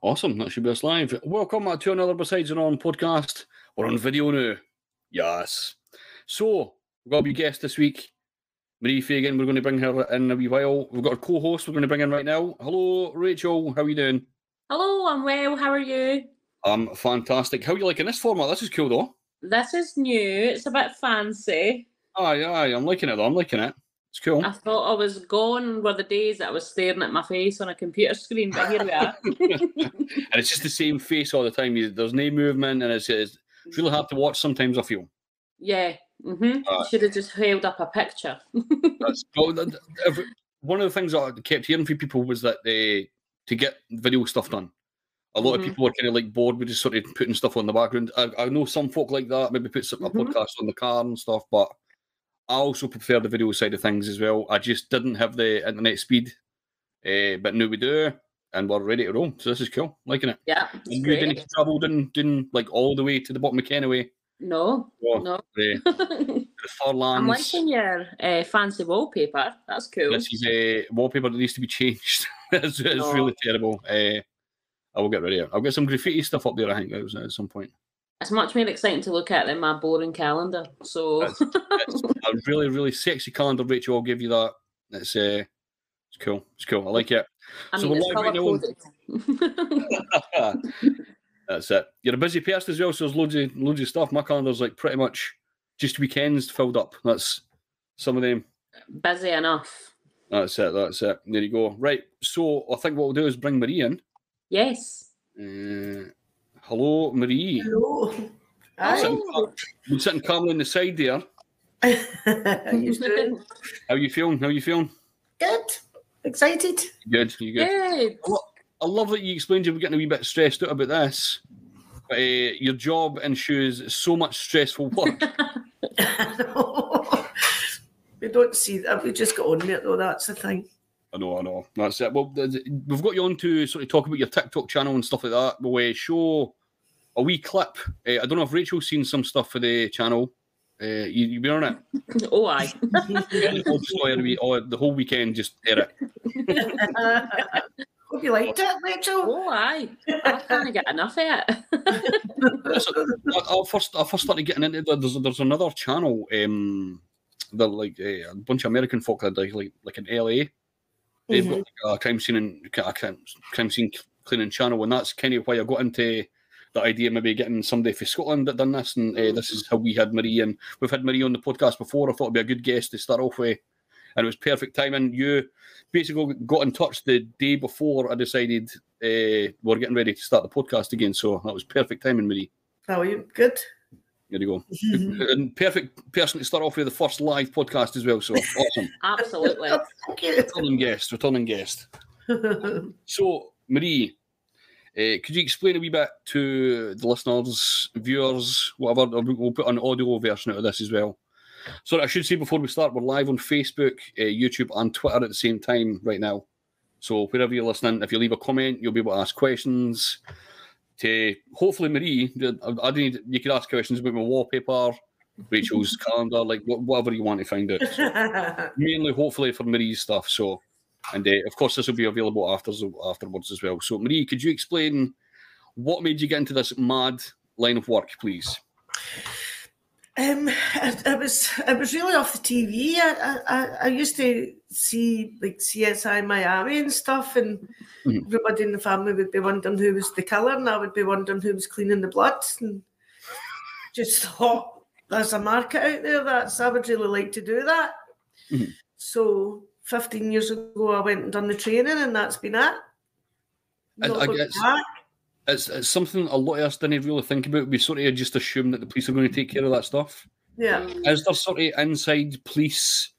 Awesome. That should be us live. Welcome to another Besides and On podcast. We're on video now. Yes. So, we've got a guest this week. Marie Fagan, we're going to bring her in a wee while. We've got a co-host we're going to bring in right now. Hello, Rachel. How are you doing? Hello, I'm well. How are you? I'm fantastic. How are you liking this format? This is cool though. This is new. It's a bit fancy. Aye, aye. I'm liking it though. I'm liking it. It's cool. I thought I was gone were the days that I was staring at my face on a computer screen, but here we are. and it's just the same face all the time. There's no movement, and it's, it's really hard to watch sometimes. I feel. yeah. hmm Uh, Should have just held up a picture. That's, well, every- one of the things that I kept hearing from people was that they to get video stuff done. A lot Mhm. of people are kind of like bored with just sort of putting stuff on the background. I, I know some folk like that, maybe put some, a Mhm. podcast on the car and stuff, but I also prefer the video side of things as well. I just didn't have the internet speed, uh, but now we do, and we're ready to roll. So this is cool, liking it. Yeah, And you great. didn't travel down, down like all the way to the bottom of Kennaway, No, or no. the, the far I'm liking your uh, fancy wallpaper. That's cool. This is a wallpaper that needs to be changed. it's it's No. really terrible. Uh, I will get rid of it. I'll get some graffiti stuff up there. I think at some point. It's much more exciting to look at than my boring calendar. So It's, it's a really, really sexy calendar, Rachel. I'll give you that. It's uh, it's cool. It's cool. I like it. I so mean, we're right now. That's it. You're a busy person as well, so there's loads of loads of stuff. My calendar's like pretty much just weekends filled up. That's some of them. Busy enough. That's it. That's it. There you go. Right. So I think what we'll do is bring Marie in. Yes. Uh, hello, Marie. Hello. I'm Hi. sitting, I'm sitting calmly on the side there. How you doing? How you feeling? How you feeling? Good. Excited? Good. You good? Good. I love that you explained you were getting a wee bit stressed out about this. But, uh, your job ensures so much stressful work. we don't see that. We just got on with it though. That's the thing. I know, I know. That's it. Well, th- th- we've got you on to sort of talk about your TikTok channel and stuff like that. We'll uh, show a wee clip. Uh, I don't know if Rachel's seen some stuff for the channel. Uh, you, you been on it? Oh, aye. I'll just go every- oh, the whole weekend, just air it. Hope you liked it, Rachel. Oh, aye. I can't get enough of it. That's- I, I first, I first started getting into. There's, there's another channel. Um, they're like uh, a bunch of American folk that like like, like in LA. They've got like, a crime scene and a crime, crime scene cleaning channel, and that's kind of why I got into the idea of maybe getting somebody from Scotland that done this. And uh, this is how we had Marie, and we've had Marie on the podcast before. I thought it'd be a good guest to start off with, and it was perfect timing. You basically got in touch the day before I decided uh, we're getting ready to start the podcast again, so that was perfect timing, Marie. How are you? Good. There you go. and perfect person to start off with the first live podcast as well. So awesome. Absolutely. Thank returning guest, returning guest. So, Marie, uh, could you explain a wee bit to the listeners, viewers, whatever? We'll put an audio version out of this as well. So, I should say before we start, we're live on Facebook, uh, YouTube, and Twitter at the same time right now. So, wherever you're listening, if you leave a comment, you'll be able to ask questions. To hopefully, Marie, I, need you could ask questions about my wallpaper, Rachel's calendar, like whatever you want to find out mainly hopefully for Marie's stuff. So, and uh, of course, this will be available after afterwards as well. So, Marie, could you explain what made you get into this mad line of work, please? Um, it, it was it was really off the TV. I, I I used to see like CSI Miami and stuff, and Mhm. everybody in the family would be wondering who was the killer, and I would be wondering who was cleaning the blood, and just thought there's a market out there. That's I would really like to do that. Mhm. So 15 years ago, I went and done the training, and that's been it. I- Not I looked guess- back. It's, it's something a lot of us didn't really think about. We sort of just assume that the police are going to take care of that stuff. Yeah. Is there sort of inside police,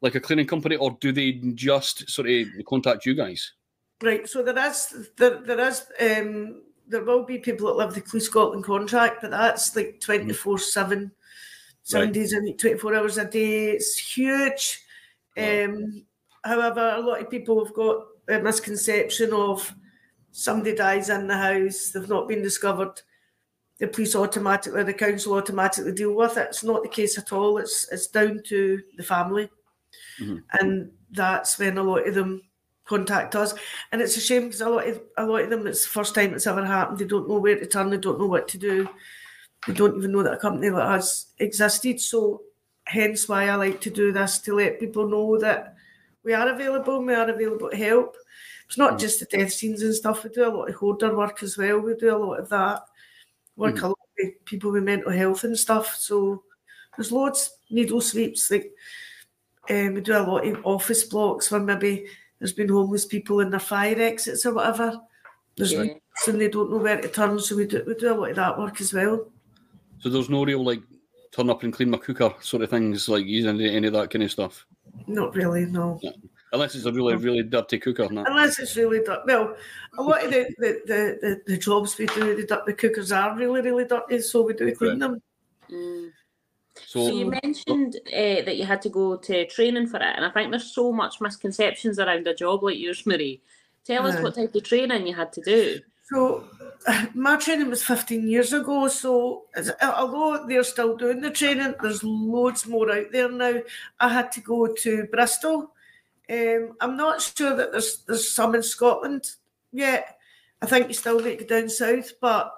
like a cleaning company, or do they just sort of contact you guys? Right, so there is there, there is um there will be people that live the Police Scotland contract, but that's like 24 7, seven Right. days a week, 24 hours a day. It's huge. Um, however, a lot of people have got a misconception of somebody dies in the house, they've not been discovered, the police automatically, the council automatically deal with it. It's not the case at all. It's it's down to the family. Mhm. And that's when a lot of them contact us, and it's a shame because a lot of a lot of them it's the first time it's ever happened. They don't know where to turn. They don't know what to do. They don't even know that a company like us existed. So, hence why I like to do this to let people know that we are available. We are available to help. It's not Mm. just the death scenes and stuff. We do a lot of hoarder work as well. We do a lot of that work Mm. a lot with people with mental health and stuff. So there's loads needle sweeps. Like um, we do a lot of office blocks where maybe there's been homeless people in their fire exits or whatever. There's Yeah. and they don't know where to turn. So we do we do a lot of that work as well. So there's no real like turn up and clean my cooker sort of things like using any, any of that kind of stuff. Not really, no. Unless it's a really, really dirty cooker. No. Unless it's really dirty. Well, a lot of the, the, the, the, the jobs we do, the, the cookers are really, really dirty, so we do clean them. Mm. So, So you mentioned uh, that you had to go to training for it, and I think there's so much misconceptions around a job like yours, Marie. Tell us Aye. what type of training you had to do. So my training was 15 years ago. So as- although they're still doing the training, there's loads more out there now. I had to go to Bristol. Um, I'm not sure that there's there's some in Scotland yet. I think you still need to go down south, but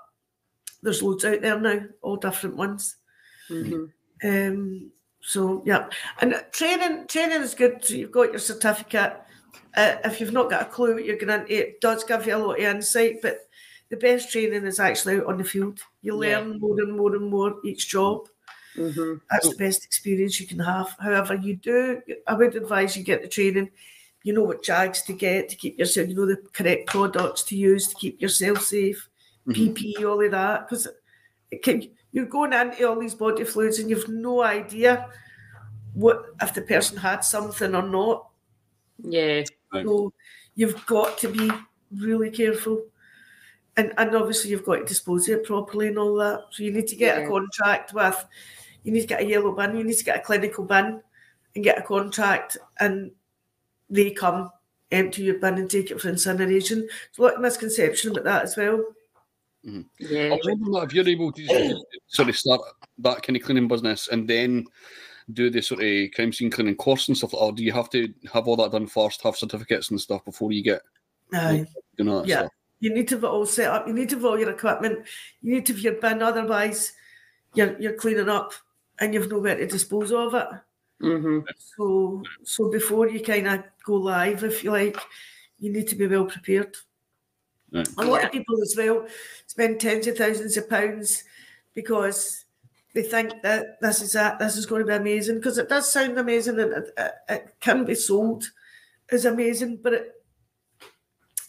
there's loads out there now, all different ones. Mhm. Um, so yeah, and training training is good. So you've got your certificate. Uh, if you've not got a clue what you're going into, it does give you a lot of insight. But the best training is actually out on the field. You Yeah. learn more and more and more each job. Mhm. That's the best experience you can have. However, you do. I would advise you get the training. You know what jags to get to keep yourself. You know the correct products to use to keep yourself safe. Mhm. PPE, all of that, because it can. You're going into all these body fluids and you've no idea what if the person had something or not. Yeah. So you've got to be really careful. And and obviously you've got to dispose of it properly and all that. So you need to get Yeah. a contract with you need to get a yellow bin, you need to get a clinical bin and get a contract and they come empty your bin and take it for incineration. There's a lot of misconception about that as well. Mm-hmm. Yeah. I was wondering that if you're able to sort of start that kind of cleaning business and then do the sort of crime scene cleaning course and stuff, or do you have to have all that done first, have certificates and stuff before you get Aye. you know that Yeah. stuff? You need to have it all set up. You need to have all your equipment. You need to have your bin. Otherwise, you're you're cleaning up and you've nowhere to dispose of it. Mhm. So so before you kind of go live, if you like, you need to be well prepared. Right. A lot of people as well spend tens of thousands of pounds because they think that this is it, this is going to be amazing because it does sound amazing and it, it, it can be sold as amazing, but it,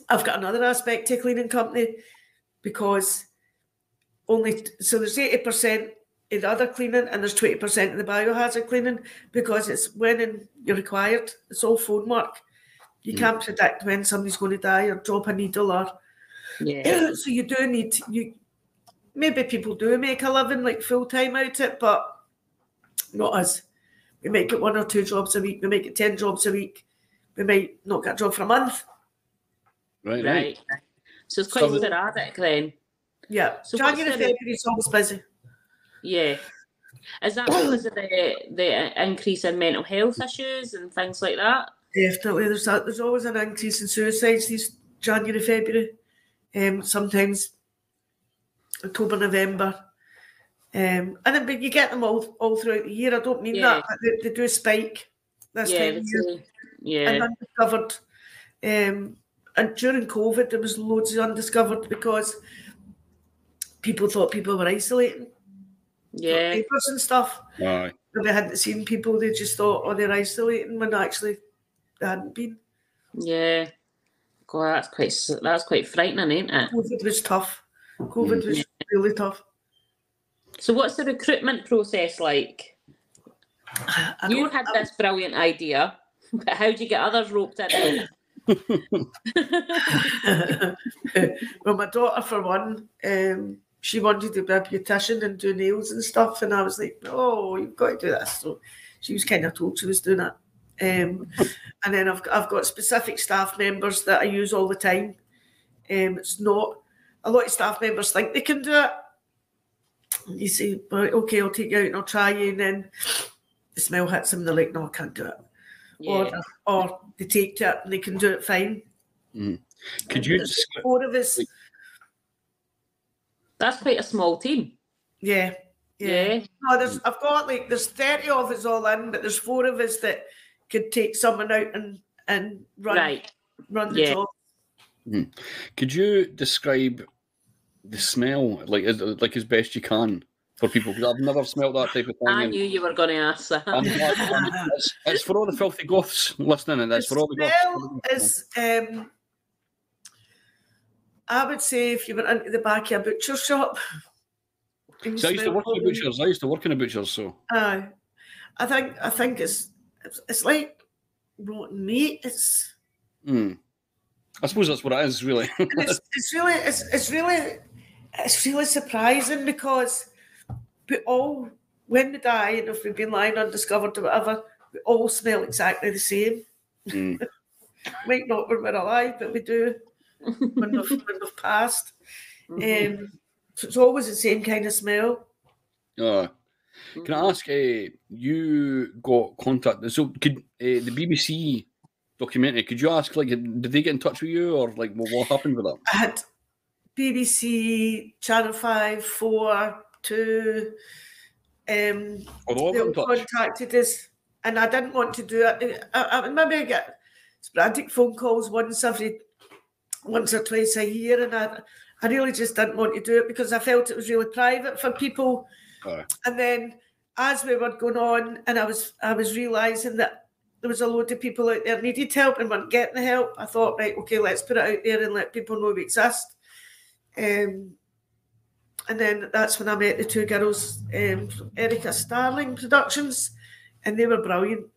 I've got another aspect to cleaning company because only so there's eighty percent in other cleaning and there's twenty percent in the biohazard cleaning because it's when you're required. It's all phone work. You Mm. can't predict when somebody's going to die or drop a needle or Yeah. so you do need you maybe people do make a living like full time out it, but not us. We might get one or two jobs a week, we might get ten jobs a week, we might not get a job for a month. Right, right. Right. So it's quite So- sporadic then. Yeah. So January, February is always busy. Yeah. Is that because of the the increase in mental health issues and things like that? Definitely. There's a, there's always an increase in suicides these January, February. Um sometimes October, November. Um and then but you get them all all throughout the year. I don't mean Yeah. that. They, they do spike this Yeah. time of year. Yeah. and undiscovered. Um, and during COVID, there was loads of undiscovered because people thought people were isolating, Yeah. papers and stuff. Aye. If they hadn't seen people, they just thought, oh, they're isolating when actually they hadn't been. Yeah. God, that's quite s- that's quite frightening, ain't it? COVID was tough. COVID was really tough. So, what's the recruitment process like? I You don't- had this brilliant idea, but how do you get others roped in? well, my daughter, for one, um, she wanted to be a beautician and do nails and stuff, and I was like, "Oh, you've got to do this." So she was kind of told she was doing it. Um, and then I've I've got specific staff members that I use all the time. Um, it's not a lot of staff members think they can do it. You say, "Right, okay, I'll take you out and I'll try you," and then the smell hits them. They're like, "No, I can't do it." Yeah. or or they take to it and they can do it fine. Mm. Could you There's describe? four of us? That's quite a small team. Yeah, yeah. Yeah. No, there's I've got like there's thirty of us all in, but there's four of us that could take someone out and and run Right. run the Yeah. job. Could you describe the smell, like as like as best you can, for people? Because I've never smelled that type of thing. I knew you were going to ask that. I'm I'm- it's, it's for all the filthy goths listening, and it's for all the smell goths. is um I would say if you went into the back of a butcher shop. So I used to work in a butcher's. I used to work in a butcher's. So Aye. I think I think it's it's, it's like rotten meat. It's hmm. I suppose that's what it is, really. it's, it's really it's, it's really it's really surprising because we all when we die and if we've been lying undiscovered or whatever, we all smell exactly the same. Hmm. Might not when we're alive, but we do when we've when we've passed. Mhm. Um, so it's always the same kind of smell. Uh, can I ask? Uh, you got contact. So could uh, the BBC documentary? Could you ask? Like, did they get in touch with you, or like, what, what happened with that? I had BBC, Channel 5, 4, 2, um, Or they all they got in all touch? contacted us, and I didn't want to do it. I, I maybe get sporadic phone calls once every once or twice a year, and I, I really just didn't want to do it because I felt it was really private for people. And then as we were going on, and I was I was realizing that there was a load of people out there needed help and weren't getting the help. I thought, right, okay, let's put it out there and let people know we exist. Um, and then that's when I met the two girls um, Erica Starling Productions, and they were brilliant.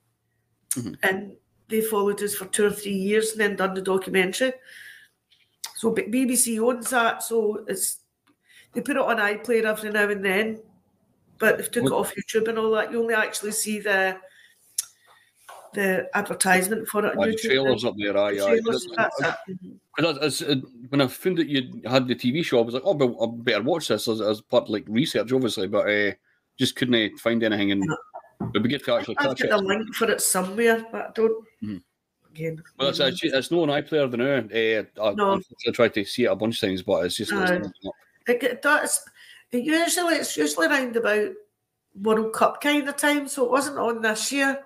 Mhm. And they followed us for two or three years and then done the documentary. So BBC owns that, so it's they put it on iPlayer every now and then, but they've took it off YouTube and all that. You only actually see the the advertisement for it on YouTube. trailers up there. Aye, aye. trailers, that's it. Because as, as, when I found that you had the TV show, I was like, oh, well, I better watch this as, as part of like research, obviously, but uh, just couldn't find anything, and it'd be good to actually I've catch it. got a link for it somewhere, but I don't. Mhm. Again, Well, it's, it's, it's no an iPlayer the now. Uh, I, No. I tried to see it a bunch of times, but it's just it's Aye. not up. it, it does. It usually it's usually around about World Cup kind of time, so it wasn't on this year.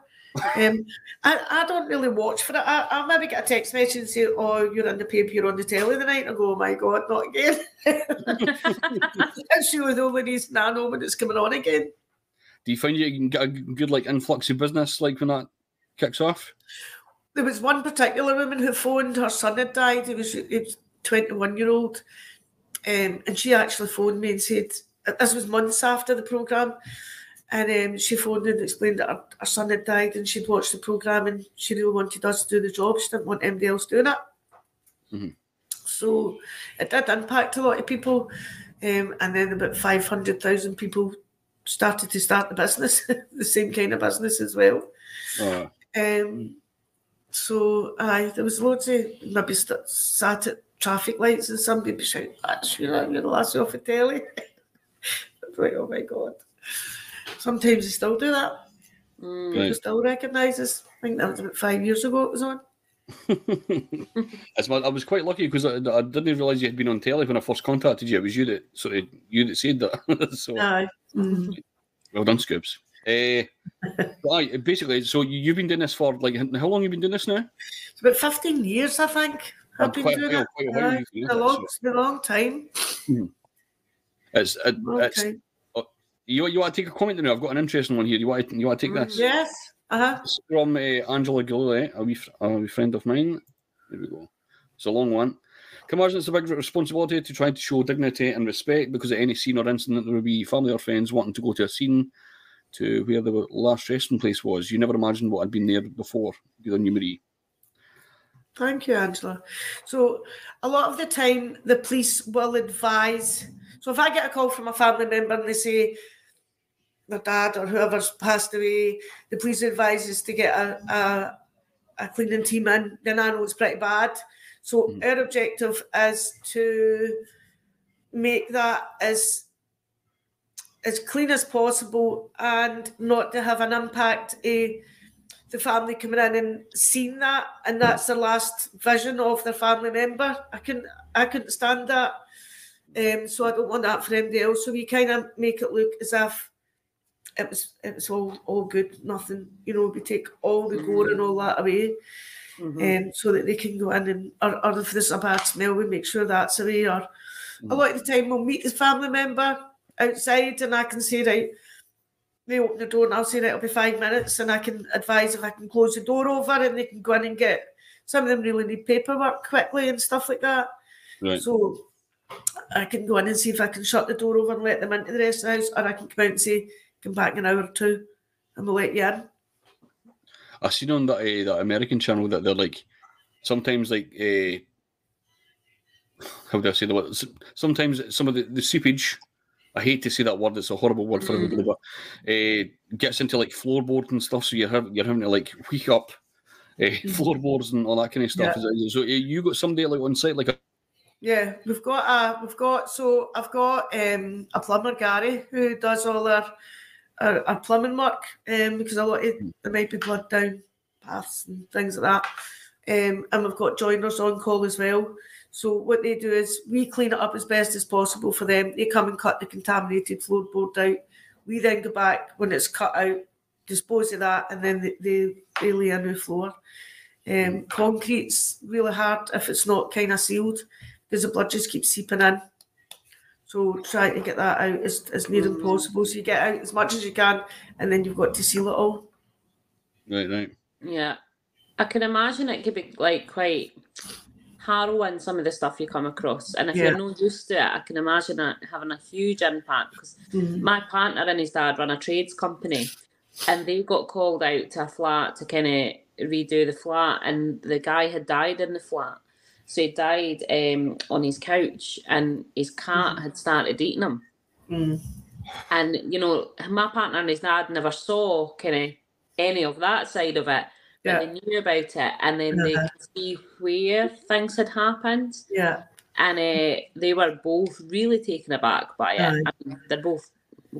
Um, I, I don't really watch for it. I, I maybe get a text message and say, "Oh, you're on the paper, you're on the telly tonight." I go, "Oh my god, not again!" That's surely the only reason I know when it's coming on again. Do you find you can get a good like influx of business like when that kicks off? There was one particular woman who phoned her son had died. He was he was twenty one year old, um, and she actually phoned me and said this was months after the program, and um, she phoned and explained that her, her son had died and she'd watched the program and she really wanted us to do the job. She didn't want anybody else doing it. Mhm. So it did impact a lot of people, um, and then about five hundred thousand people started to start the business, the same kind of business as well. Um, so aye, there was loads of maybe st- sat at traffic lights and somebody be shouting, "That's you know, you're the last off the telly." Like, oh my god. Sometimes they still do that. Mm. Right. still recognise us. I think that was about five years ago it was on. it's my, I was quite lucky because I, I didn't realise you had been on telly when I first contacted you. It was you that sort of you that said that. so Aye. Mhm. well done, Scoops. Uh, aye, basically, so you, you've been doing this for like how long have you been doing this now? It's about 15 years, I think. I've been a doing while, it. a while Aye, you've been It's a doing it, long, so it's been a long time. It's, it, Long it's time. You, you want to take a comment now? I've got an interesting one here. You want to, you want to take Mm, this? Yes. Uh-huh. It's from uh, Angela Goulet, a wee, a wee friend of mine. There we go. It's a long one. Can imagine it's a big responsibility to try to show dignity and respect because at any scene or incident there will be family or friends wanting to go to a scene to where the last resting place was. You never imagined what had been there before. Good on you, Marie. Thank you, Angela. So, a lot of the time, the police will advise. So, if I get a call from a family member and they say their dad or whoever's passed away, the police advises to get a, a, a cleaning team in, then I know it's pretty bad. So, Mm. our objective is to make that as as clean as possible and not to have an impact. eh, the family coming in and seeing that, and that's the last vision of their family member. I couldn't, I couldn't stand that. Um, so I don't want that for anybody else. So we kind of make it look as if it was it was all all good, nothing. You know, we take all the gore and all that away, Mhm. um, so that they can go in and or, or if there's a bad smell, we make sure that's away. Or a lot of the time we'll meet the family member outside, and I can say right. They open the door and I'll say that it'll be five minutes, and I can advise if I can close the door over, and they can go in and get. Some of them really need paperwork quickly and stuff like that. Right. So I can go in and see if I can shut the door over and let them into the rest of the house, or I can come out and say, come back in an hour or two and we'll let you in. I seen on that uh, that American channel that they're like sometimes like uh, how do I say the word? Sometimes some of the, the seepage. I hate to say that word; it's a horrible word for Mm. everybody, but uh, gets into like floorboard and stuff. So you're having you're having to like wheak up uh, floorboards and all that kind of stuff. Is it- So uh, you got somebody like on site like a Yeah, we've got a we've got so I've got um, a plumber Gary who does all our our, our plumbing work um, because a lot of there might be blood down paths and things like that. Um, and we've got joiners on call as well. So what they do is we clean it up as best as possible for them. They come and cut the contaminated floorboard out. We then go back when it's cut out, dispose of that, and then they, they, they lay a new floor. Um, concrete's really hard if it's not kind of sealed because the blood just keeps seeping in. So try to get that out as, as near as mm. possible. So you get out as much as you can, and then you've got to seal it all. right, right. Yeah. I can imagine it could be like quite harrowing some of the stuff you come across. And if Yeah. you're not used to it, I can imagine it having a huge impact because mm-hmm. my partner and his dad run a trades company and they got called out to a flat to kind of redo the flat and the guy had died in the flat. So he died um, on his couch and his cat had started eating him. Mm. And you know, my partner and his dad never saw kind of any of that side of it, but Yeah. they knew about it, and then they Uh-huh. could see where things had happened, Yeah, and uh, they were both really taken aback by it. Aye. I mean, they're both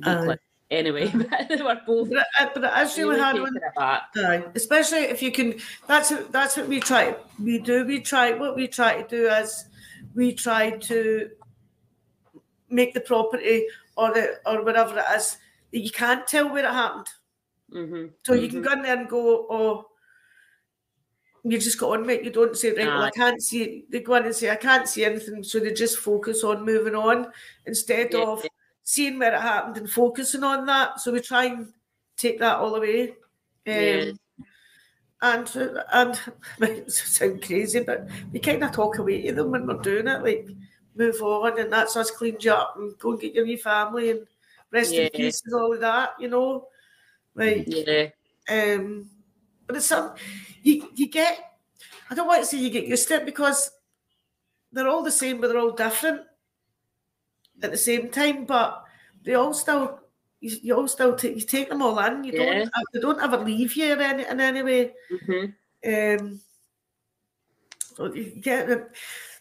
Aye. Anyway, but they were both but it, but it is really hard when. Aye, especially if you can. That's what, that's what we try. We do. We try. What we try to do is we try to make the property or the or whatever it is that you can't tell where it happened. hmm So you can go in there and go, oh, you just got on with it. You don't say, right, well, I can't see. They go in and say, I can't see anything. So they just focus on moving on instead Yeah. of seeing where it happened and focusing on that. So we try and take that all away. Um, Yeah. And and it sound crazy, but we kind of talk away to them when we're doing it, like move on, and that's us cleaned you up and go and get your wee family and rest Yeah. in peace and all of that, you know. Like Yeah, um, but it's some you you get. I don't want to say you get used to it because they're all the same, but they're all different at the same time. But they all still you, you all still take you take them all in. You Yeah. don't they don't ever leave you in any, in any way. hmm Um, so you get them.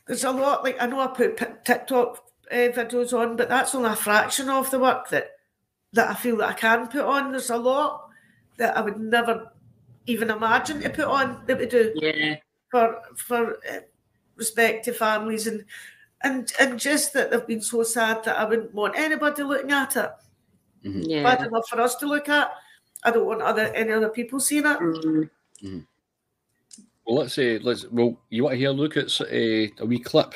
There's a lot like I know I put TikTok uh, videos on, but that's only a fraction of the work that that I feel that I can put on. There's a lot that I would never even imagine to put on that we do yeah, for for uh, respect to families and and and just that they've been so sad that I wouldn't want anybody looking at it. yeah. Bad enough for us to look at. I don't want other any other people seeing it. Mm. Well, let's say let's. Well, you want to hear a look at uh, a wee clip?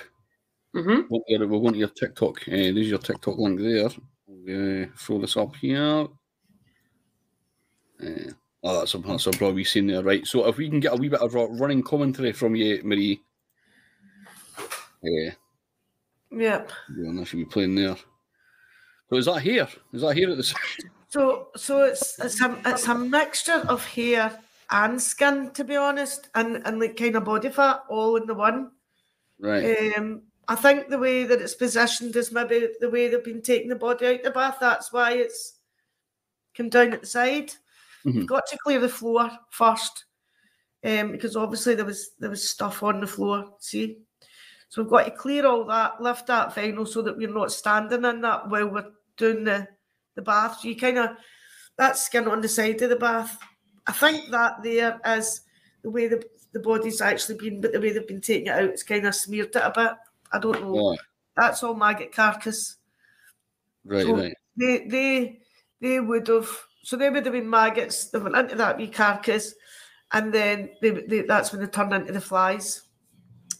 hmm We'll, go- we'll go into your TikTok. Uh, there's your TikTok link there. We'll uh, throw this up here. Uh, oh, that's a, that's a probably seen there, right? So if we can get a wee bit of running commentary from you, Marie. Yeah, Yep. well, that should be playing there. So is that here? Is that here at the side? So so it's it's a it's a mixture of hair and skin, to be honest, and and like kind of body fat all in the one. Right. Um, I think the way that it's positioned is maybe the way they've been taking the body out the bath. That's why it's come down at the side. Mhm. You've got to clear the floor first, um, because obviously there was there was stuff on the floor. See, so we've got to clear all that, lift that vinyl so that we're not standing in that while we're doing the the bath. So you kind of that skin on the side of the bath I think that there is the way the, the body's actually been, but the way they've been taking it out, it's kind of smeared it a bit. I don't know. Right, That's all maggot carcass. right, So right. They they they would have so they would have been maggots. They went into that wee carcass, and then they, they that's when they turned into the flies.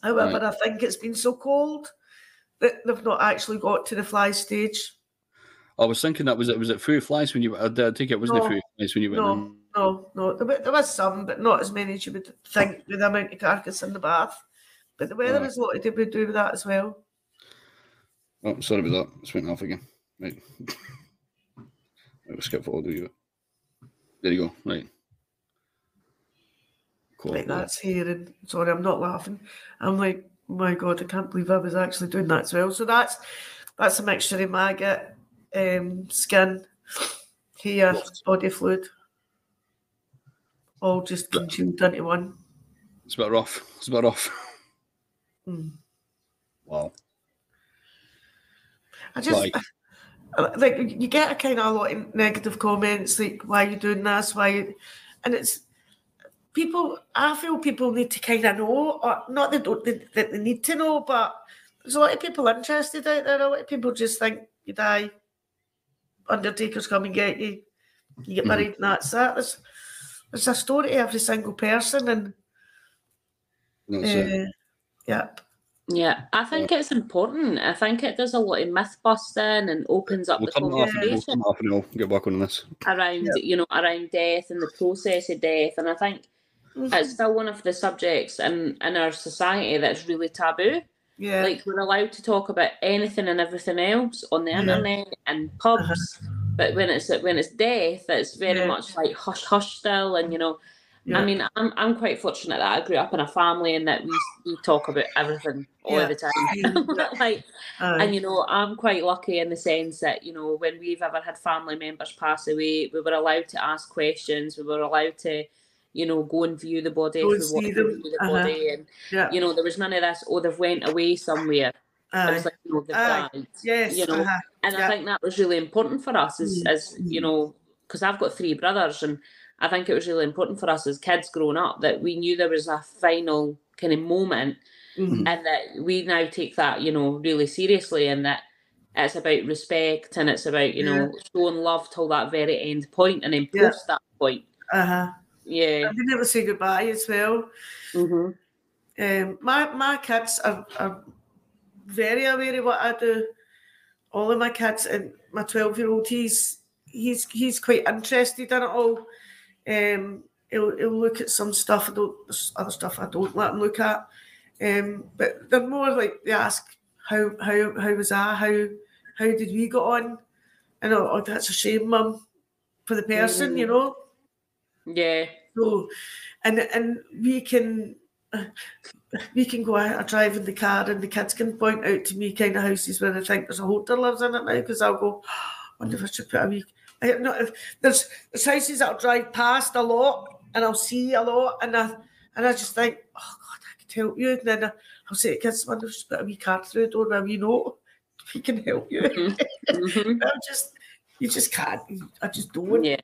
However, Right. I think it's been so cold that they've not actually got to the fly stage. I was thinking that was it. Was it foo flies when you? I did take it wasn't No, it foo flies when you went no. in? No, no, there, there was some, but not as many as you would think with the amount of carcass in the bath. But the weather Right. has a lot to do with that as well. Oh, sorry about that. It's went off again. Right. right we'll skip for audio. There you go. Right. Cool. Like that's hearing. Sorry, I'm not laughing. I'm like, my God, I can't believe I was actually doing that as well. So that's that's a mixture of maggot, um, skin, hair, body fluid, all just consumed into one. It's a bit rough. It's a bit rough. Mm. Wow. I just Like- like you get a kind of a lot of negative comments like why are you doing this why you... and it's people I feel people need to kind of know or not they don't they, that they need to know but there's a lot of people interested out there a lot of people just think you die undertakers come and get you you get Mhm. and that's that there's, there's a story to every single person and That's uh, yeah Yeah, I think it's important. I think it does a lot of myth busting and opens up We'll the turn it off. We'll conversation turn it off and I'll get back on this. around Yeah. you know around death and the process of death. And I think Mm-hmm. it's still one of the subjects in in our society that's really taboo. yeah Like we're allowed to talk about anything and everything else on the Yeah. internet and pubs, uh-huh. but when it's when it's death, it's very Yeah. much like hush hush still. And you know, yeah. I mean, I'm I'm quite fortunate that I grew up in a family and that we we talk about everything all Yeah. the time. Like and you know, I'm quite lucky in the sense that you know, when we've ever had family members pass away, we were allowed to ask questions. We were allowed to, you know, go and view the body Go if we see to view the Uh-huh. body, and yeah you know, there was none of this. Oh, they've went away somewhere. It was like, you know, they've Aye. died. yes you know, uh-huh. And Yeah. I think that was really important for us, as, Mm, as you know, because I've got three brothers, and I think it was really important for us as kids growing up that we knew there was a final kind of moment Mhm. and that we now take that you know really seriously and that it's about respect and it's about you know showing love till that very end point and then Yeah. post that point Uh-huh. Yeah they never say goodbye as well. mm-hmm. Um, my my kids are, are very aware of what I do. All of my kids and my twelve year old, he's he's he's quite interested in it all. Um, he'll, he'll look at some stuff. I don't. Other stuff I don't let him look at. Um, but they're more like they ask how how how was I? How how did we get on? And oh, oh, that's a shame, mum, for the person, you Mm. know. yeah So, and and we can we can go out or drive in the car, and the kids can point out to me kind of houses where they think there's a hoarder lives in it now. Because I'll go, wonder if I should put a wee. I don't know if there's there's houses that I'll drive past a lot, and I'll see a lot, and I and I just think, oh God, I could help you. And then I- I'll say to kids, wonder if I should put a wee card through the door a wee note. We can help you. Mhm. I'm just, you just can't. I just don't. yeah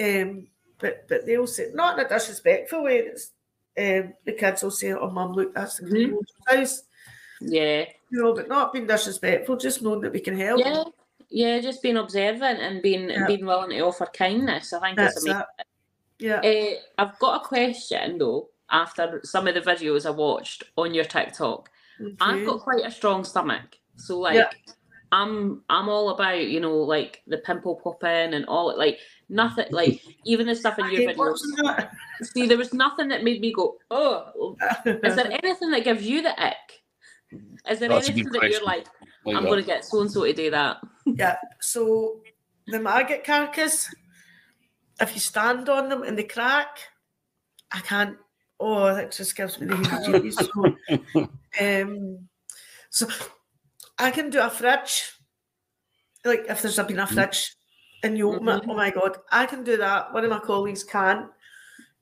Um, but but they'll say not in a disrespectful way. It's, um, the kids will say, "Oh, mum, look, that's the Mhm. mm house," yeah you know, but not being disrespectful, just knowing that we can help. yeah yeah just being observant and being Yeah. and being willing to offer kindness i think That's it's amazing. Yeah. Uh, I've got a question though. After some of the videos I watched on your TikTok, I've got quite a strong stomach. So like Yeah. I'm I'm all about, you know, like the pimple popping and all like nothing like even the stuff in I your videos. See, there was nothing that made me go, oh is there anything that gives you the ick? Is there That's anything good that you're like, Like I'm that. gonna get so and so to do that? yeah. So the maggot carcass, if you stand on them and they crack, I can't. Oh, that just gives me the heebie-jeebies. so, um, so I can do a fridge. Like if there's been a fridge and you open it, Mhm. oh my god, I can do that. One of my colleagues can.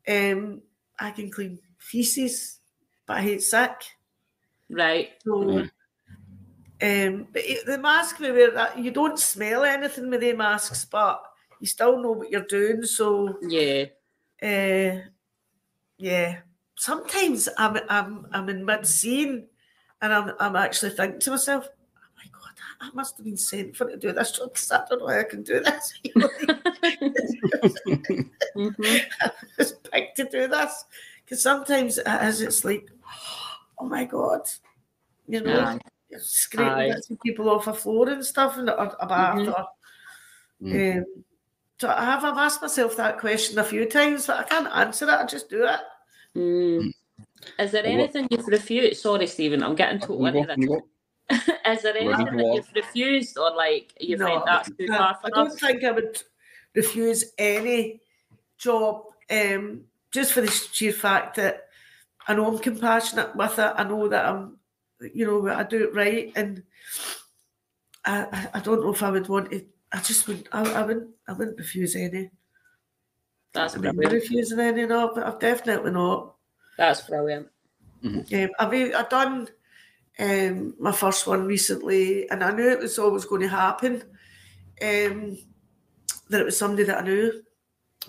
Um, I can clean feces, but I hate sick. Right. So, Right. um, but the mask we wear, that you don't smell anything with the masks, but you still know what you're doing. So, Yeah. Uh, yeah. Sometimes I'm I'm I'm in mid scene and I'm I'm actually thinking to myself, I must have been sent for to do this job because I don't know how I can do this. Mhm. It's picked to do this. Because sometimes as it's like, oh my god. You know, Aye. you're scraping Aye. bits of people off a floor and stuff and a, a bath Mhm. or Mm. um, so I have I've asked myself that question a few times, but I can't answer it. I just do it. Mm. Is there Well, what- anything you've refused? Sorry, Stephen, I'm getting totally into this. go. Is there anything that you've refused or like you No, find that's too I, far I don't us? think I would refuse any job um, just for the sheer fact that I know I'm compassionate with it. I know that I'm, you know, I do it right, and I, I, I don't know if I would want to. I just would. I, I wouldn't. I wouldn't refuse any. That's I mean, brilliant. refusing any, no, but I've definitely not. That's brilliant. Um, I've I've done um, my first one recently, and I knew it was always going to happen. Um, that it was somebody that I knew.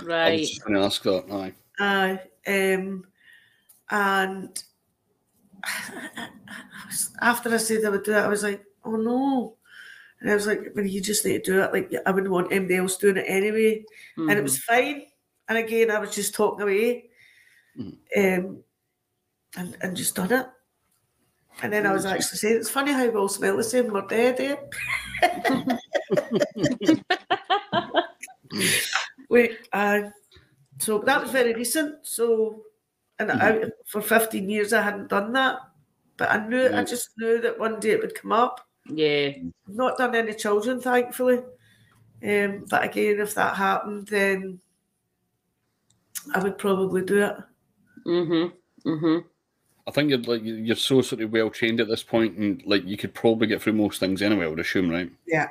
Right. I Right. was just going to ask that. Aye. Aye. Um, and after I said I would do it, I was like, oh no. And I was like, well, you just need to do it. Like, I wouldn't want anybody else doing it anyway. And it was fine. And again, I was just talking away Mhm. um, and, and just done it. And then I was actually saying, it's funny how we all smell the same. We're dead, eh? Wait, uh, so that was very recent. So, and I, for 15 years I hadn't done that. But I knew, I just knew that one day it would come up. Yeah. I've not done any children, thankfully. Um, but again, if that happened, then I would probably do it. Mm-hmm. Mm-hmm. I think you're like you're so sort of well trained at this point, and like you could probably get through most things anyway. I would assume, right? Yeah,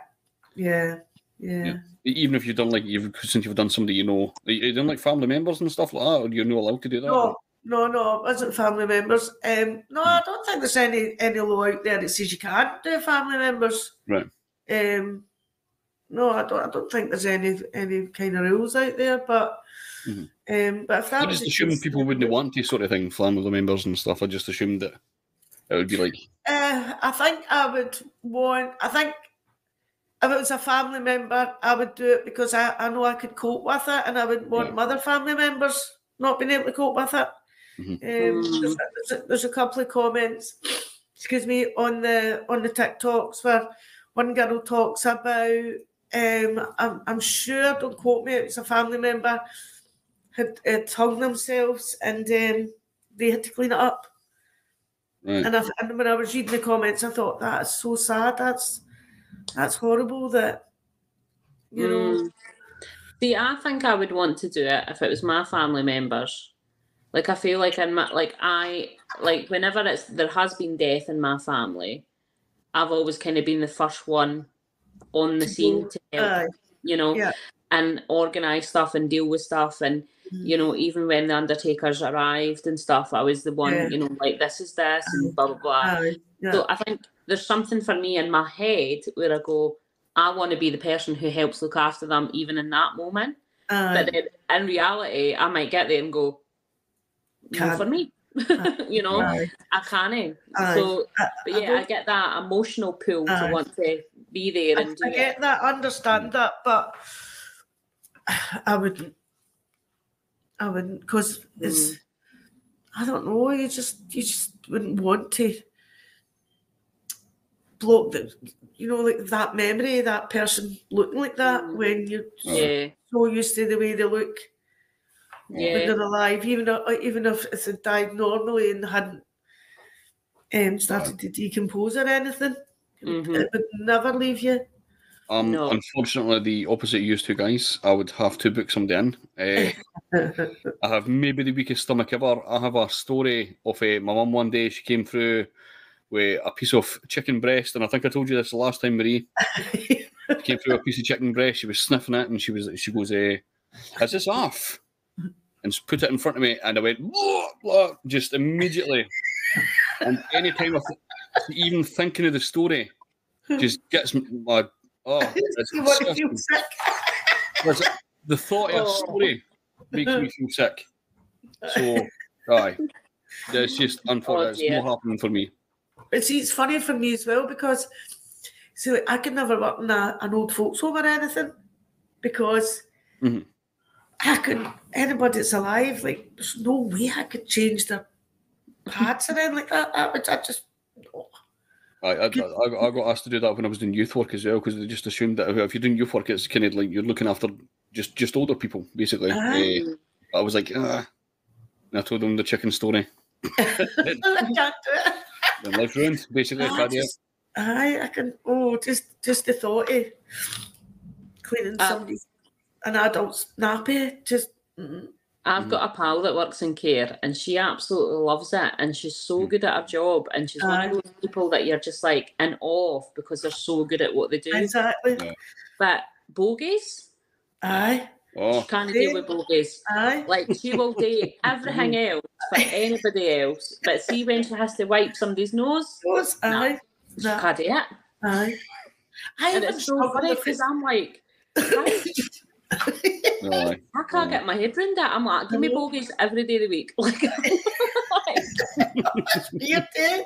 yeah, yeah. Yeah. Even if you've done like you've since you've done somebody you know, you you done like family members and stuff like that, or you're not allowed to do that. No, no, no, it wasn't family members. Um, no, I don't think there's any any law out there that says you can't do family members. Right. Um, no, I don't. I don't think there's any any kind of rules out there. But Mhm. um, but if that I was just the assumed case- people wouldn't want to sort of thing, family members and stuff. I just assumed that it would be like, Uh, I think I would want. I think if it was a family member, I would do it because I, I know I could cope with it, and I would want Yeah. other family members not being able to cope with it. Mhm. Um, there's, a, there's, a, there's a couple of comments, excuse me, on the on the TikToks where one girl talks about. Um, I'm, I'm sure, don't quote me, it's a family member had, had hung themselves and um, they had to clean it up. right, And, I, and when I was reading the comments, I thought that is so sad. That's that's horrible. That you know, Mm. See, I think I would want to do it if it was my family members. Like I feel like in my like I like whenever it's there has been death in my family, I've always kind of been the first one on the scene to help, aye, you know, Yeah. and organise stuff and deal with stuff and Mm. you know, even when the undertakers arrived and stuff, I was the one, Yeah. you know, like this is this and blah blah blah. aye, yeah, So I think there's something for me in my head where I go, I want to be the person who helps look after them even in that moment. But then in reality, I might get there and go, no Can't. for me. you know, aye, I can't. aye. So, but yeah, I, don't- get that emotional pull Aye. to want to be there I, and do I it. get that, understand mm. that, but I wouldn't. I wouldn't because it's. I don't know. You just you just wouldn't want to block the, you know, like that memory, that person looking like that Mm. when you're Yeah, so used to the way they look. yeah. when they're alive, even if, even if they died normally and hadn't um, started to decompose or anything, Mhm. it would never leave you. Um, No. unfortunately, the opposite of you two guys, I would have to book somebody in. Uh, I have maybe the weakest stomach ever. I have a story of uh, my mum one day. She came through with a piece of chicken breast, and I think I told you this the last time, Marie. She came through a piece of chicken breast. She was sniffing it, and she was she goes, uh, "Is this off?" And she put it in front of me, and I went, "Blah, blah," just immediately. And any time I th- even thinking of the story, just gets me- my oh, it's you want to feel disgusting. sick. There's- the thought of a Oh. story makes me feel sick. So, aye, it's just unfortunate. Oh, it's not happening for me. But see, it's funny for me as well because see, like, I could never work in a, an old folks home or anything because Mhm. I could anybody that's alive, like there's no way I could change their pads or anything like that. I would I just no. I, I, I, I got asked to do that when I was doing youth work as well because they just assumed that if you're doing youth work, it's kind of like you're looking after just just older people basically. Aye. Eh, I was like, ah. And I told them the chicken story. I can't do it. And life ruined, basically. I can't do it. just, aye, I can. Oh, just just the thought of cleaning Uh, somebody's an adult's nappy. Just mm, I've got a pal that works in care and she absolutely loves it and she's so Mm. good at her job and she's one of those people that you're just like in awe of because they're so good at what they do. exactly. Yeah. But bogies, Aye, Oh, she can't deal with bogies. aye. Like she will do everything else for anybody else, but see when she has to wipe somebody's nose, Those, aye, she no, can't do it. aye. I And it's so funny because. I'm like, right, aye. I can't get my head around that. I'm like, give me No. bogies every day of the week. Like, Weird? I,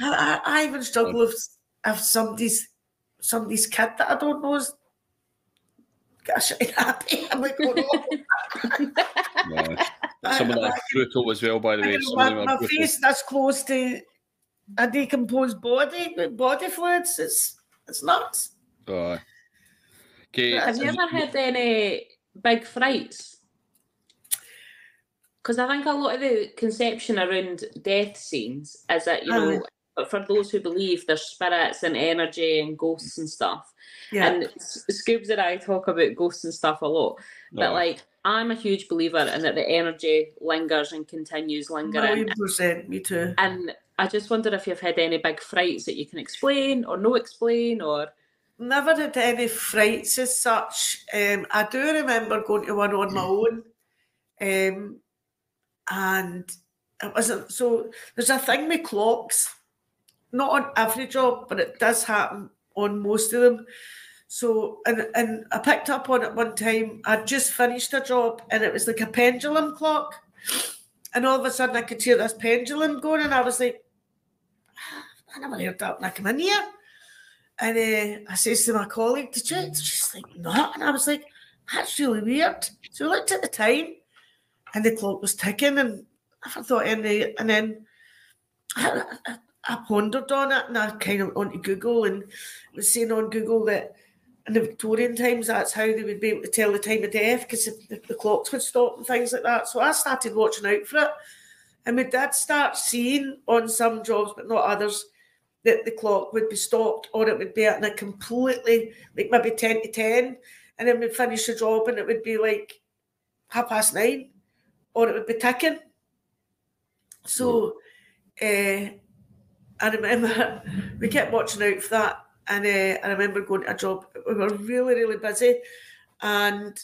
I, I even struggle if, if somebody's somebody's kid that I don't know is got a shiny happy. I'm like, oh no. aye. Some of I- that brutal as well, by the way. can Some of them my, my face that's close to a decomposed body with body fluids. It's it's nuts. Aye. Okay. Have you ever had any uh, big frights? Because I think a lot of the conception around death scenes is that, you ah, know, but for those who believe there's spirits and energy and ghosts and stuff. Yeah. And Scoobs and I talk about ghosts and stuff a lot. But Aye. like, I'm a huge believer in that the energy lingers and continues lingering. Million percent, me too. And I just wonder if you've had any big frights that you can explain or no explain or. Never had any frights as such. Um, I do remember going to one on my own. Um, and it wasn't so there's a thing with clocks, not on every job, but it does happen on most of them. So and and I picked up on it one time. I'd just finished a job and it was like a pendulum clock. And all of a sudden I could hear this pendulum going and I was like, "Ah, I never heard that when I come in here. And uh, I says to my colleague, Did you? She's like, No. And I was like, That's really weird. So I looked at the time and the clock was ticking and I thought, and, the, and then I, I, I pondered on it and I kind of went onto Google and was saying on Google that in the Victorian times that's how they would be able to tell the time of death because the, the clocks would stop and things like that. So I started watching out for it. And we did start seeing on some jobs, but not others, that the clock would be stopped or it would be at a completely, like maybe 10 to 10. And then we'd finish the job and it would be like half past nine or it would be ticking. So uh, I remember we kept watching out for that. And uh, I remember going to a job, we were really, really busy. And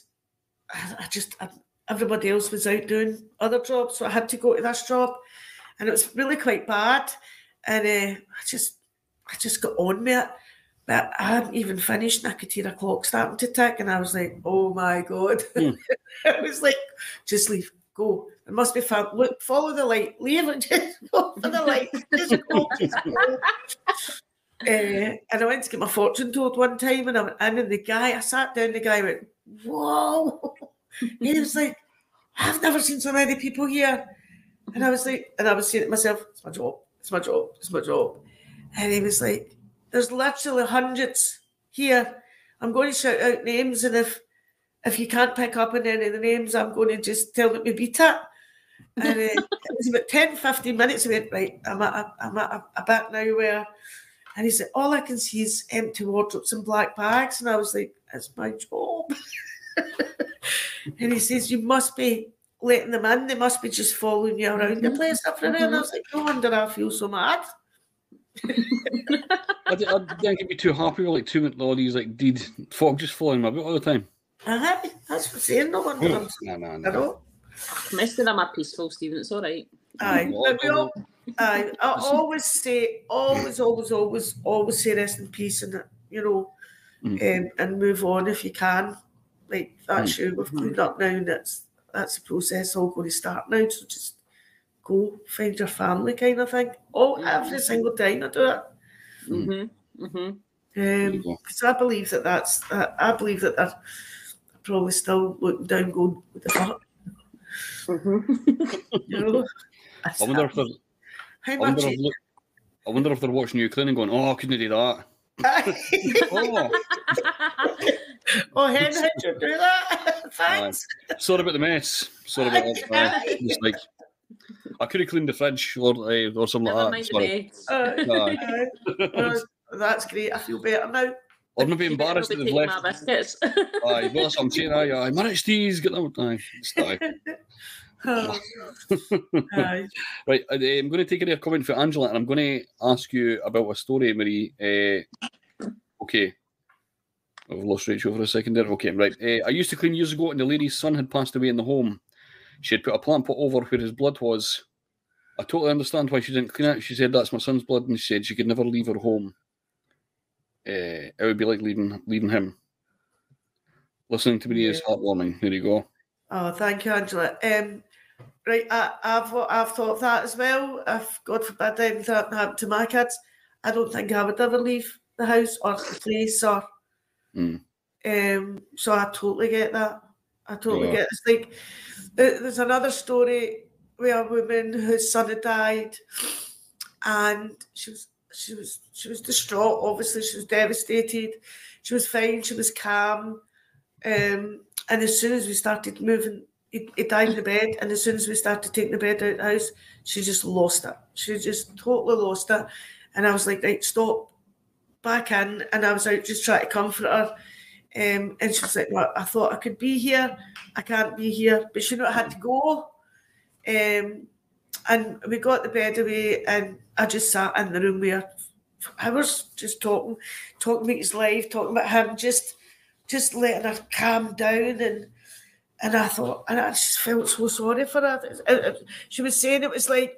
I, I just, I, everybody else was out doing other jobs. So I had to go to this job. And it was really quite bad. And uh, I just, I just got on with it. But I hadn't even finished, and I could hear a clock starting to tick, and I was like, "Oh my god!" Hmm. I was like, "Just leave, go. It must be fun. Look, follow the light. Leave it. Just go for the light. Just go. Just go." Uh, and I went to get my fortune told one time, and I went in, and the guy, I sat down, the guy went, "Whoa!" He was like, "I've never seen so many people here." And I was like, and I was saying to myself, "It's my job. It's my job. It's my job." And he was like, "There's literally hundreds here. I'm going to shout out names, and if if you can't pick up on any of the names, I'm going to just tell them to beat it." And uh, it was about 10, 15 minutes. I went, right, I'm at, a, I'm at a, a now where, and he said, all I can see is empty wardrobes and black bags. And I was like, it's my job. and he says, you must be letting them in. They must be just following you around the place everywhere. And I was like, no wonder I feel so mad. I, didn't be too happy with like two minute all these like deed folk just following my about all the time. Uh-huh. That's for saying no wonder I'm No, no, I no. know. Most of them are peaceful, Stephen. It's all right. Aye. But we all, aye. I always say, always, always, always, always say rest in peace and, you know, Mm. um, and move on if you can. Like that's you. We've cleaned up now, and that's that's the process all going to start now. So just go find your family, kind of thing. Oh, every single time I do it. Mm-hmm. Mm-hmm. you go. Because I believe that that's, I, I believe that they're probably still looking down, going, "What the fuck?" Mm-hmm. You know. I wonder if they're, How I much? wonder if, look, I wonder if they're watching Ukraine and going, "Oh, I couldn't do that." oh, oh, Hen, how'd you do that? Thanks. sorry about the mess. Sorry about that. Uh, just like I could have cleaned the fridge or uh, or something Never like that. Sorry. Uh, Aye. uh, that's great. I feel better now. or maybe You better embarrassed not that be they've left. my biscuits. Aye, well, that's what I'm saying. Aye, aye. Marriage teas, get them. Aye, just aye. Oh. Right, I- I'm going to take a comment for Angela, and I'm going to ask you about a story, Marie. Uh, okay. I've lost Rachel for a second there. Okay, right. Uh, I used to clean years ago, and the lady's son had passed away in the home. She had put a plant pot over where his blood was. I totally understand why she didn't clean it. She said that's my son's blood, and she said she could never leave her home. Uh, it would be like leaving leaving him. Listening to me is heartwarming. There you go. Oh, thank you, Angela. Um, right, I, I've I've thought that as well. If God forbid anything happened to my kids, I don't think I would ever leave the house or the place or. Mm. Um, so I totally get that. I totally Yeah. get. It's like there's another story where a woman whose son had died, and she was she was she was distraught. Obviously, she was devastated. She was fine. She was calm. Um, and as soon as we started moving, he, he died in the bed. And as soon as we started taking the bed out of the house, she just lost it. She just totally lost it. And I was like, right, stop, back in. And I was out just trying to comfort her. Um, and she was like, well, I thought I could be here. I can't be here. But she knew I had to go. Um, and we got the bed away, and I just sat in the room where for hours just talking, talking about his life, talking about him, just just letting her calm down and and I thought and I just felt so sorry for her. It- it- She was saying it was like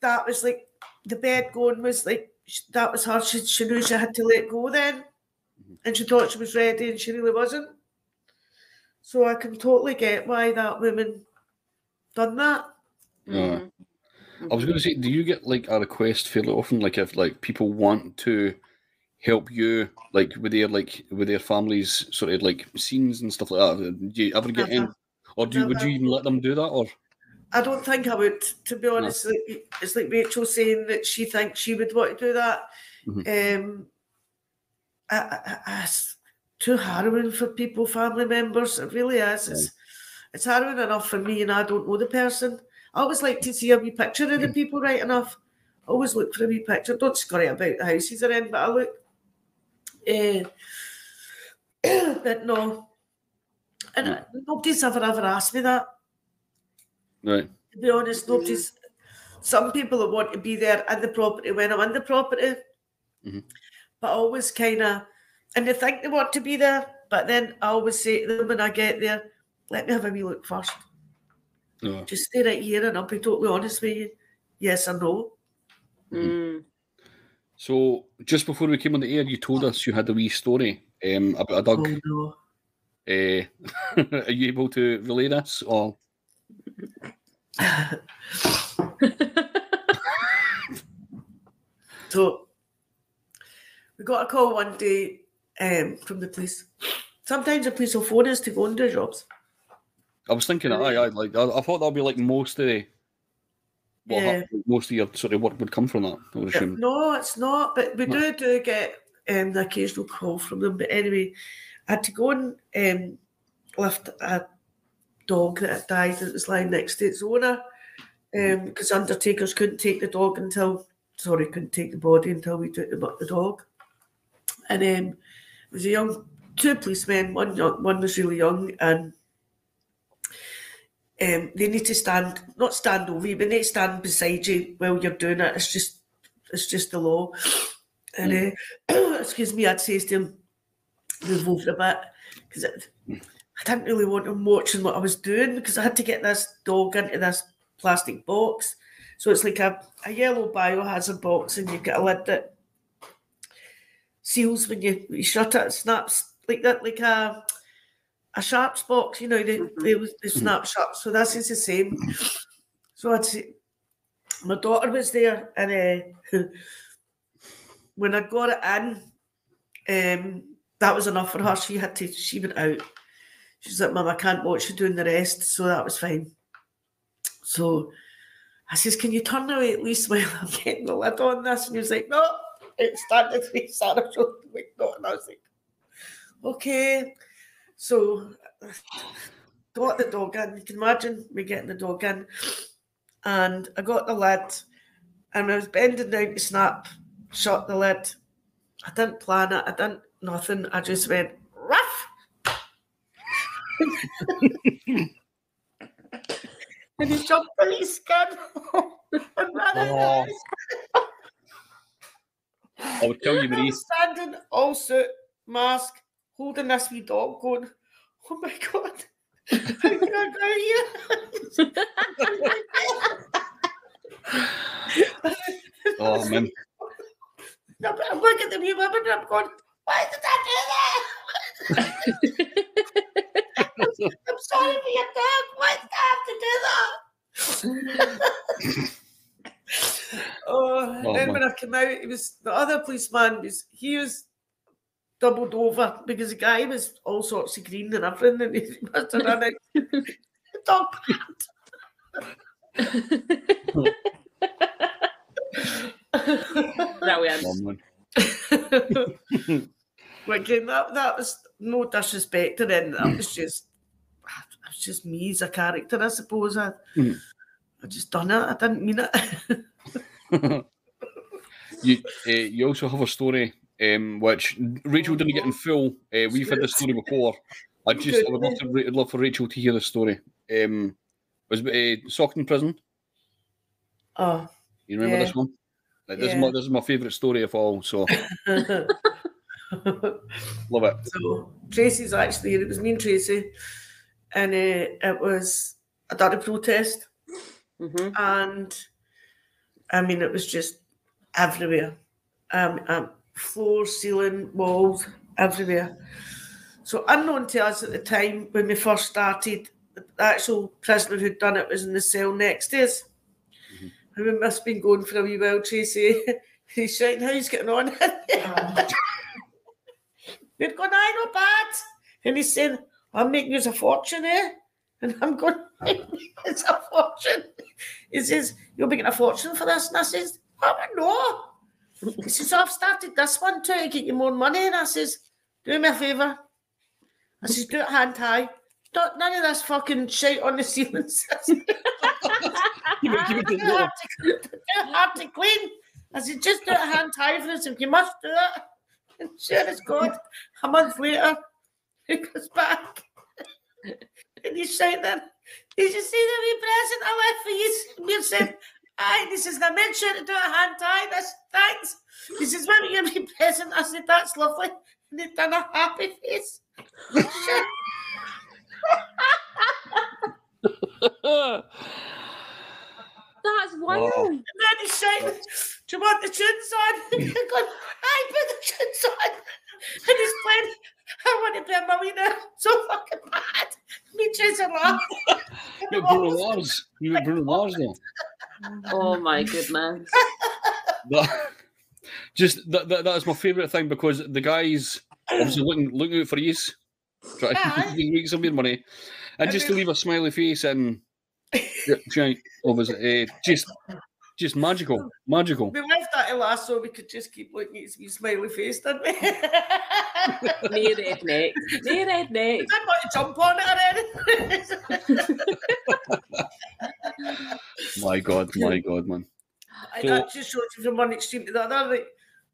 that was like the bed going was like that was her. She, she knew she had to let go then, mm-hmm. and she thought she was ready, and she really wasn't. So I can totally get why that woman done that. Yeah. Mm-hmm. I was going to say, do you get like a request fairly often? Like if like people want to help you, like with their like with their families, sort of like scenes and stuff like that. Do you ever get uh-huh. in, or do you, would you even let them do that? Or I don't think I would, to be honest. Like, it's like Rachel saying that she thinks she would want to do that. Mm-hmm. Um, I, I, I, it's too harrowing for people, family members. It really is. It's, it's harrowing enough for me, and I don't know the person. I always like to see a wee picture of the mm-hmm. people, right enough. I always look for a wee picture. Don't scurry about the houses are in, but I look. Uh, but no. And nobody's ever, ever asked me that right? to be honest, nobody's. Some people that want to be there in the property when I'm in the property, Mhm. but I always kind of, and they think they want to be there, but then I always say to them when I get there, let me have a wee look first. No. Just stay right here and I'll be totally honest with you. Yes or no. Mm. So just before we came on the air, you told us you had a wee story um, about a dog. Oh no. Uh, are you able to relay this? Or So we got a call one day um, from the police. Sometimes the police will phone us to go and do jobs. I was thinking, I, I like, I, I thought that'd be like most of the, what Yeah. most of your sort of work would come from that. I would assume. No, it's not. But we No. do do get um, the occasional call from them. But anyway, I had to go and um, lift a dog that had died that was lying next to its owner because undertakers couldn't take the dog until sorry couldn't take the body until we took the, the dog. And um, it was a young two policemen. One young, one was really young and. Um, they need to stand, not stand over you, but they stand beside you while you're doing it. It's just, it's just the law. And uh, excuse me, I'd say to him, move over a bit because I didn't really want him watching what I was doing because I had to get this dog into this plastic box. So it's like a, a yellow biohazard box, and you've got a lid that seals when you, you shut it. It snaps like that, like a a sharps box, you know, they, they, was- they snap shut. So this is the same. So I'd say, my daughter was there, and uh, when I got it in, um, that was enough for her. She had to, she went out. She's like, Mum, I can't watch you doing the rest. So that was fine. So I says, Can you turn away at least while I'm getting the lid on this? And he was like, No, it's starting to be Sarah showed the no. And I was like, Okay. So got the dog in. You can imagine me getting the dog in. And I got the lid. And I was bending down to snap, shut the lid. I didn't plan it. I didn't nothing. I just went rough. and he jumped on his skin and ran Oh. I would tell you, Marie. standing all suit, mask, holding this wee dog going, oh my god, how can I go here? Oh man, No, but I'm looking at the wee woman and I'm going, why did I do that? I'm sorry for your dog. Why did I have to do that? oh, Oh, then man. when I came out, it was the other policeman was he was doubled over because the guy was all sorts of green and everything, and he must have run out. The dog Brilliant. oh, man. But again, that that was no disrespect to them. That was just that was just me as a character, I suppose. I, Mhm. I just done it. I didn't mean it. you uh, you also have a story um, which Rachel didn't get in full. Uh, we've had this story before. I just I would love to I'd love for Rachel to hear the story. Um, was it uh, Stockton Prison? oh. You remember Yeah. this one? Like, this, is Yeah. my, this is my favourite story of all. So love it. so Tracy's actually it was me and Tracy, and uh, it was I done a protest, hmm and I mean it was just everywhere, um, um floor, ceiling, walls, everywhere. So unknown to us at the time when we first started, the actual prisoner who'd done it was in the cell next to us. Mhm. And we must have been going for a wee while, Tracy. He's shouting, how he's getting on. We'd gone, I not bad. And he's saying, I'm making you a fortune, eh? And I'm going, it's a fortune. He says, You're making a fortune for this? And I says, Oh, no. He says, I've started this one too to get you more money. And I says, Do me a favour. I says, Do it hand high. Don't, none of this fucking shit on the ceiling. Keep it to do, the it hard to, do hard to clean. I said, Just do it hand high for us if you must do it. And sure as God, a month later, he goes back. And he's saying then, Did you see the wee present I left for you? You said, Aye, this is the made sure to do a hand tie. I said, Thanks. This is What about your wee present? I said, That's lovely. And he'd done a happy face. That's wild. Wow. And then he's saying, Do you want the tunes on? And I'm going, I put the tunes on. And he's playing, I want to play my wee now. So fucking bad. Me chasing laugh. You got Bruno Mars. You got Bruno Mars though. Oh my goodness. That, just that, that that is my favourite thing because the guys obviously looking looking out for ease, trying Aye. to make some of your money, and I just to leave a smiley face and yeah, trying- obviously, uh, just just magical, magical. We left that to last so we could just keep looking at his smiley face, didn't we? Near redneck. Near redneck. didn't want to jump on it or anything. My God, my God, man. I- So- that just shows you from one extreme to the other. Like,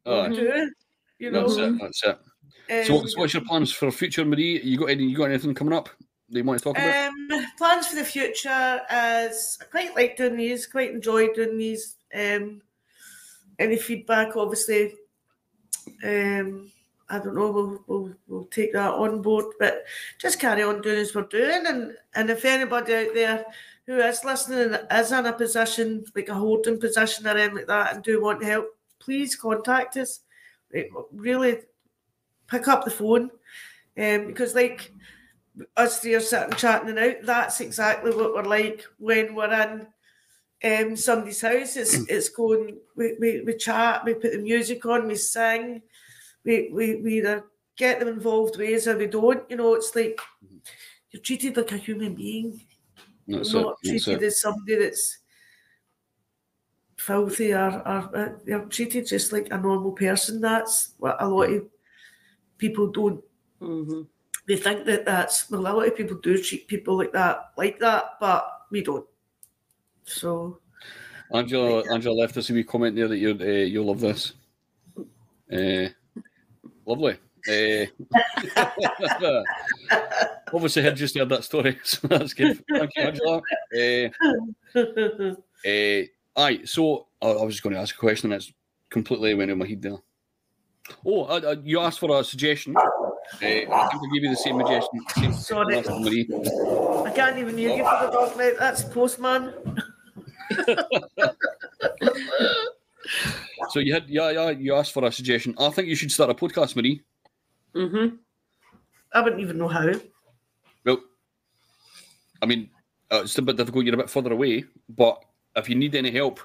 Uh, do you know. that's it. That's it. So, Um, what's, what's your plans for future, Marie? You got any? You got anything coming up that you want to talk about? Um, plans for the future is I quite like doing these, quite enjoy doing these. Um, any feedback, obviously, um, I don't know, we'll, we'll, we'll take that on board, but just carry on doing as we're doing. And, and if anybody out there who is listening and is in a position, like a holding position or anything like that, and do want help, please contact us. Really pick up the phone um, because, like, us three are sitting chatting it out. That's exactly what we're like when we're in um, somebody's house. It's it's going. We, we, we chat. We put the music on. We sing. We we we either get them involved ways or we don't. You know, it's like you're treated like a human being, That's not it. Treated it. as somebody that's filthy or, or uh, you're treated just like a normal person. That's what a lot of people don't hmm they think that that's well, a lot of people do treat people like that, like that, but we don't. So Angela, Angela left us a wee comment there that you uh, you'll love this. Uh, lovely. Uh, obviously, had just heard that story, so that's good. Thank you, Angela. Uh, uh, aye, so I, I was just going to ask a question and that's completely went in my head there. Oh, uh, uh, you asked for a suggestion. Uh, I think I'll give you the same suggestion. Same Sorry. last one, Marie. I can't even hear you for the dog now. That's postman. So you had, yeah, yeah, you asked for a suggestion. I think you should start a podcast, Marie. hmm I wouldn't even know how. Well, I mean, uh, it's a bit difficult. You're a bit further away, but if you need any help,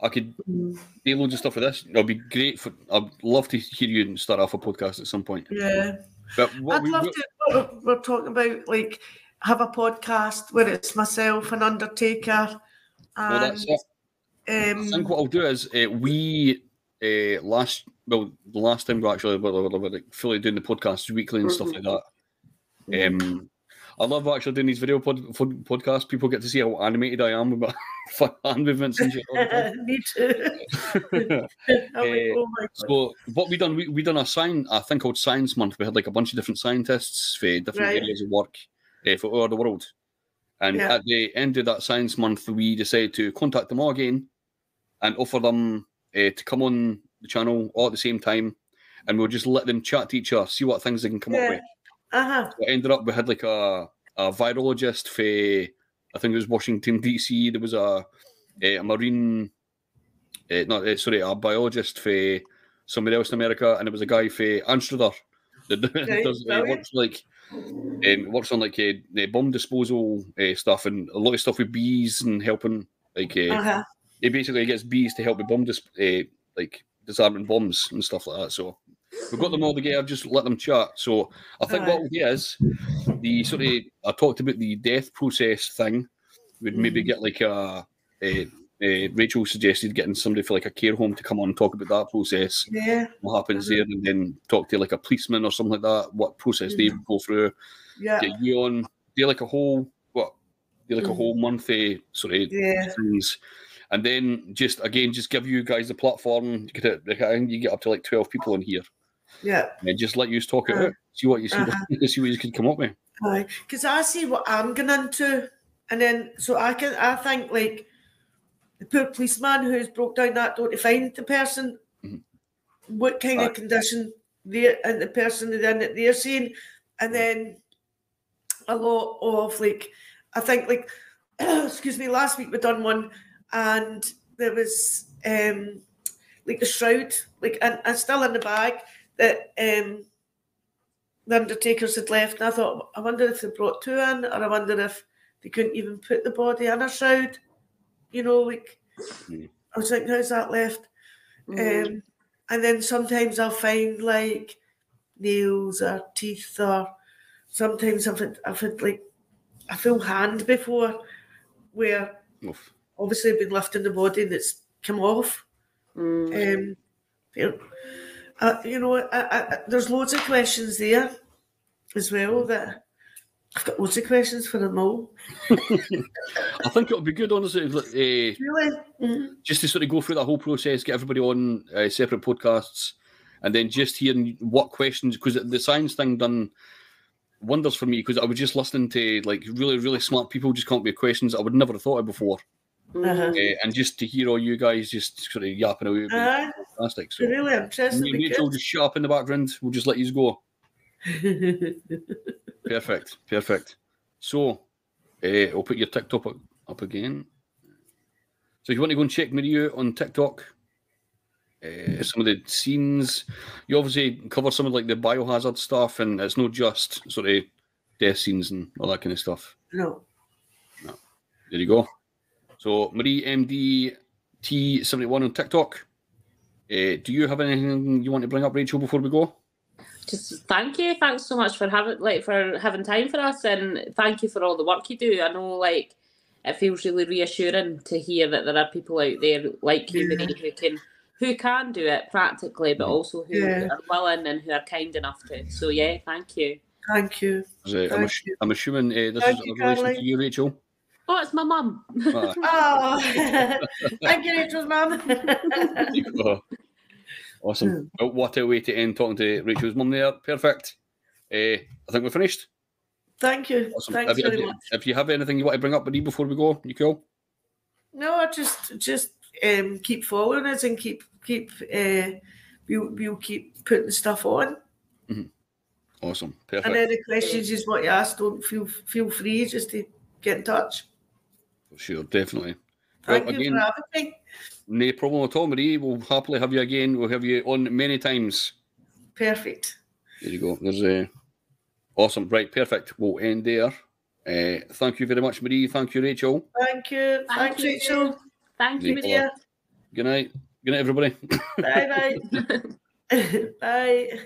I could do loads of stuff with this. It'll be great. For I'd love to hear you start off a podcast at some point. Yeah. But what I'd we, love what- to. We're, we're talking about like have a podcast where it's myself and Undertaker. Well, And, that's it. I um, think what I'll do is uh, we uh, last well the last time we actually were, were, were like fully doing the podcast weekly and stuff like that. Um, I love actually doing these video pod, pod, podcasts. People get to see how animated I am with my hand movements and shit. all the time. me too. Eh, oh. So what we done, we, we done a sign, I think called Science Month. We had like a bunch of different scientists for different Right. areas of work uh, for all the world. And Yeah. at the end of that Science Month, we decided to contact them all again and offer them uh, to come on the channel all at the same time. And we'll just let them chat to each other, see what things they can come up with. Uh-huh. So ended up, we had like a, a virologist for, I think it was Washington, D.C. There was a, a marine, uh, not, sorry, a biologist for somebody else in America, and it was a guy for Amsterdam that Right, does, uh, works like, um, works on like uh, the bomb disposal uh, stuff and a lot of stuff with bees and helping, like, uh, Uh-huh. he basically gets bees to help with bomb dis- uh, like disarming bombs and stuff like that. So we've got them all together, just let them chat. So I think what Aye. we'll is the sort of I talked about the death process thing. We'd maybe Mhm. get like a, a, a Rachel suggested getting somebody for like a care home to come on and talk about that process, Yeah. what happens Mhm. there, and then talk to like a policeman or something like that, what process they Mhm. go through. Yeah. Get you on, do like a whole what, do like a Mhm. whole month eh, sort of Yeah. things. And then just again, just give you guys the platform. You get it, I think you get up to like twelve people in here, Yeah. and just let you talk it Uh, out. See what you see, uh-huh. see what you can come up with. Because I see what I'm going into, and then so I can I think like the poor policeman who's broke down that door to find the person, Mhm. what kind of condition they and the person then that they're seeing, and then a lot of like I think like excuse me, last week we done one, and there was um like the shroud, like and, and still in the bag that um the Undertakers had left, and I thought, I wonder if they brought two in, or I wonder if they couldn't even put the body in a shroud. You know, like Mm. I was like, how's that left? Mm. Um, and then sometimes I'll find like nails or teeth, or sometimes I've had, I've had like a full hand before, where Oof. obviously I've been lifting the body that's come off. Mm. Um, you know, uh, you know I, I, I- there's loads of questions there as well that I've got loads of questions for them all. I think it would be good, honestly, if, uh, Really? Mhm. just to sort of go through that whole process, get everybody on uh, separate podcasts, and then just hearing what questions because the science thing done wonders for me because I was just listening to like really really smart people just come up with questions I would never have thought of before, Uh-huh. uh, and just to hear all you guys just sort of yapping away, would be Uh, fantastic. So. really interested. Me Rachel just shut up in the background. We'll just let you go. Perfect. Perfect. So, uh, I'll put your TikTok up, up again. So, if you want to go and check Maria out on TikTok, uh, some of the scenes, you obviously cover some of like the biohazard stuff, and it's not just sort of death scenes and all that kind of stuff. No. There you go. So Marie MD T71 on TikTok. Uh, do you have anything you want to bring up, Rachel, before we go? Just thank you. Thanks so much for having like for having time for us, and thank you for all the work you do. I know like it feels really reassuring to hear that there are people out there like you, Yeah. Marie, who can who can do it practically, but also who Yeah. are willing and who are kind enough to. So yeah, thank you. Thank you. Is it- I'm, Thank you. I'm assuming uh, this Thank is you, a relation to you, Rachel. Oh, it's my mum. Ah, Oh, thank you, Rachel's mum. you awesome. Well, what a way to end talking to Rachel's mum there. Perfect. Uh, I think we're finished. Thank you. Awesome. Thanks if, you, very if, much. if you have anything you want to bring up, Marie, before we go, you cool? No, I just just um, keep following us and keep keep uh, we'll, we'll keep putting stuff on. Awesome. And Perfect. any questions you want to ask, don't feel feel free just to get in touch. For sure, definitely. Thank Well, you again- for having me. No problem at all, Marie. We'll happily have you again. We'll have you on many times. Perfect. There you go. There's a awesome. Right, perfect. We'll end there. Uh, thank you very much, Marie. Thank you, Rachel. Thank you. Thank Thanks, you. Rachel. Thank you, Nicola. Marie. Good night. Good night, everybody. Bye bye. bye.